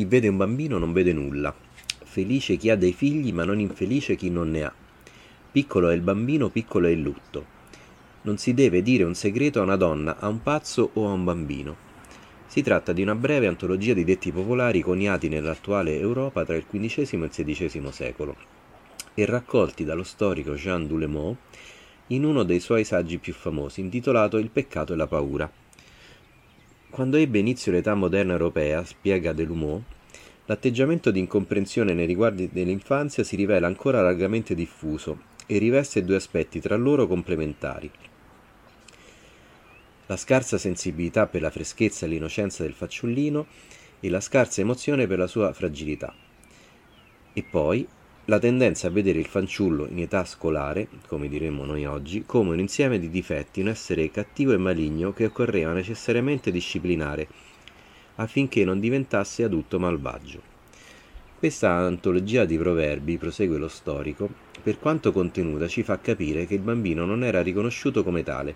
Chi vede un bambino non vede nulla. Felice chi ha dei figli, ma non infelice chi non ne ha. Piccolo è il bambino, piccolo è il lutto. Non si deve dire un segreto a una donna, a un pazzo o a un bambino. Si tratta di una breve antologia di detti popolari coniati nell'attuale Europa tra il XV e il XVI secolo e raccolti dallo storico Jean Doulemont in uno dei suoi saggi più famosi, intitolato Il peccato e la paura. Quando ebbe inizio l'età moderna europea, spiega Delumont, l'atteggiamento di incomprensione nei riguardi dell'infanzia si rivela ancora largamente diffuso e riveste due aspetti tra loro complementari. La scarsa sensibilità per la freschezza e l'innocenza del fanciullino e la scarsa emozione per la sua fragilità. E poi la tendenza a vedere il fanciullo in età scolare, come diremmo noi oggi, come un insieme di difetti, un essere cattivo e maligno che occorreva necessariamente disciplinare affinché non diventasse adulto malvagio. Questa antologia di proverbi, prosegue lo storico, per quanto contenuta ci fa capire che il bambino non era riconosciuto come tale.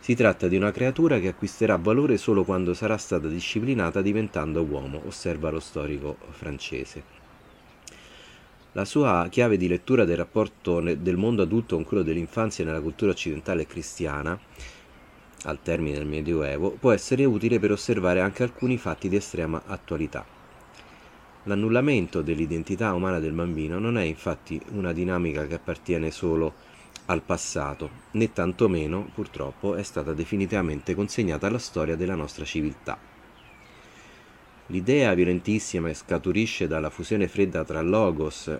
Si tratta di una creatura che acquisterà valore solo quando sarà stata disciplinata diventando uomo, osserva lo storico francese. La sua chiave di lettura del rapporto del mondo adulto con quello dell'infanzia nella cultura occidentale cristiana, al termine del Medioevo, può essere utile per osservare anche alcuni fatti di estrema attualità. L'annullamento dell'identità umana del bambino non è infatti una dinamica che appartiene solo al passato, né tantomeno, purtroppo, è stata definitivamente consegnata alla storia della nostra civiltà. L'idea violentissima che scaturisce dalla fusione fredda tra logos,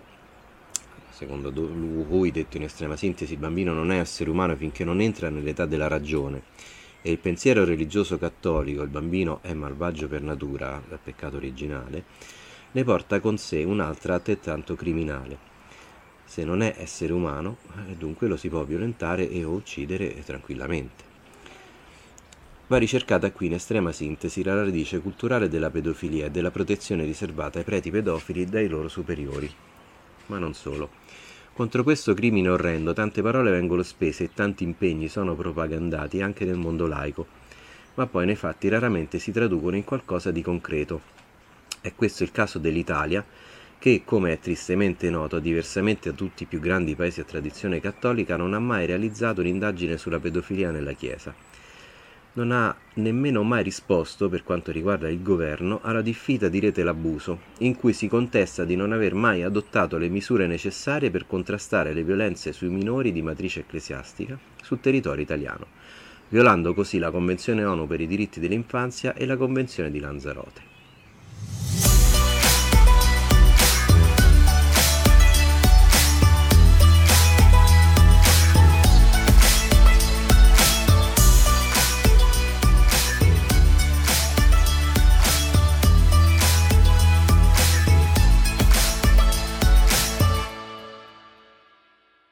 secondo cui, detto in estrema sintesi, il bambino non è essere umano finché non entra nell'età della ragione, e il pensiero religioso cattolico, il bambino è malvagio per natura, dal peccato originale, ne porta con sé un'altra altrettanto criminale. Se non è essere umano, eh, dunque lo si può violentare e o uccidere tranquillamente. Va ricercata qui in estrema sintesi la radice culturale della pedofilia e della protezione riservata ai preti pedofili dai loro superiori. Ma non solo. Contro questo crimine orrendo tante parole vengono spese e tanti impegni sono propagandati anche nel mondo laico, ma poi nei fatti raramente si traducono in qualcosa di concreto. È questo il caso dell'Italia, che, come è tristemente noto, diversamente da tutti i più grandi paesi a tradizione cattolica, non ha mai realizzato un'indagine sulla pedofilia nella Chiesa non ha nemmeno mai risposto, per quanto riguarda il governo, alla diffida di Rete l'Abuso, in cui si contesta di non aver mai adottato le misure necessarie per contrastare le violenze sui minori di matrice ecclesiastica sul territorio italiano, violando così la Convenzione ONU per i diritti dell'infanzia e la Convenzione di Lanzarote.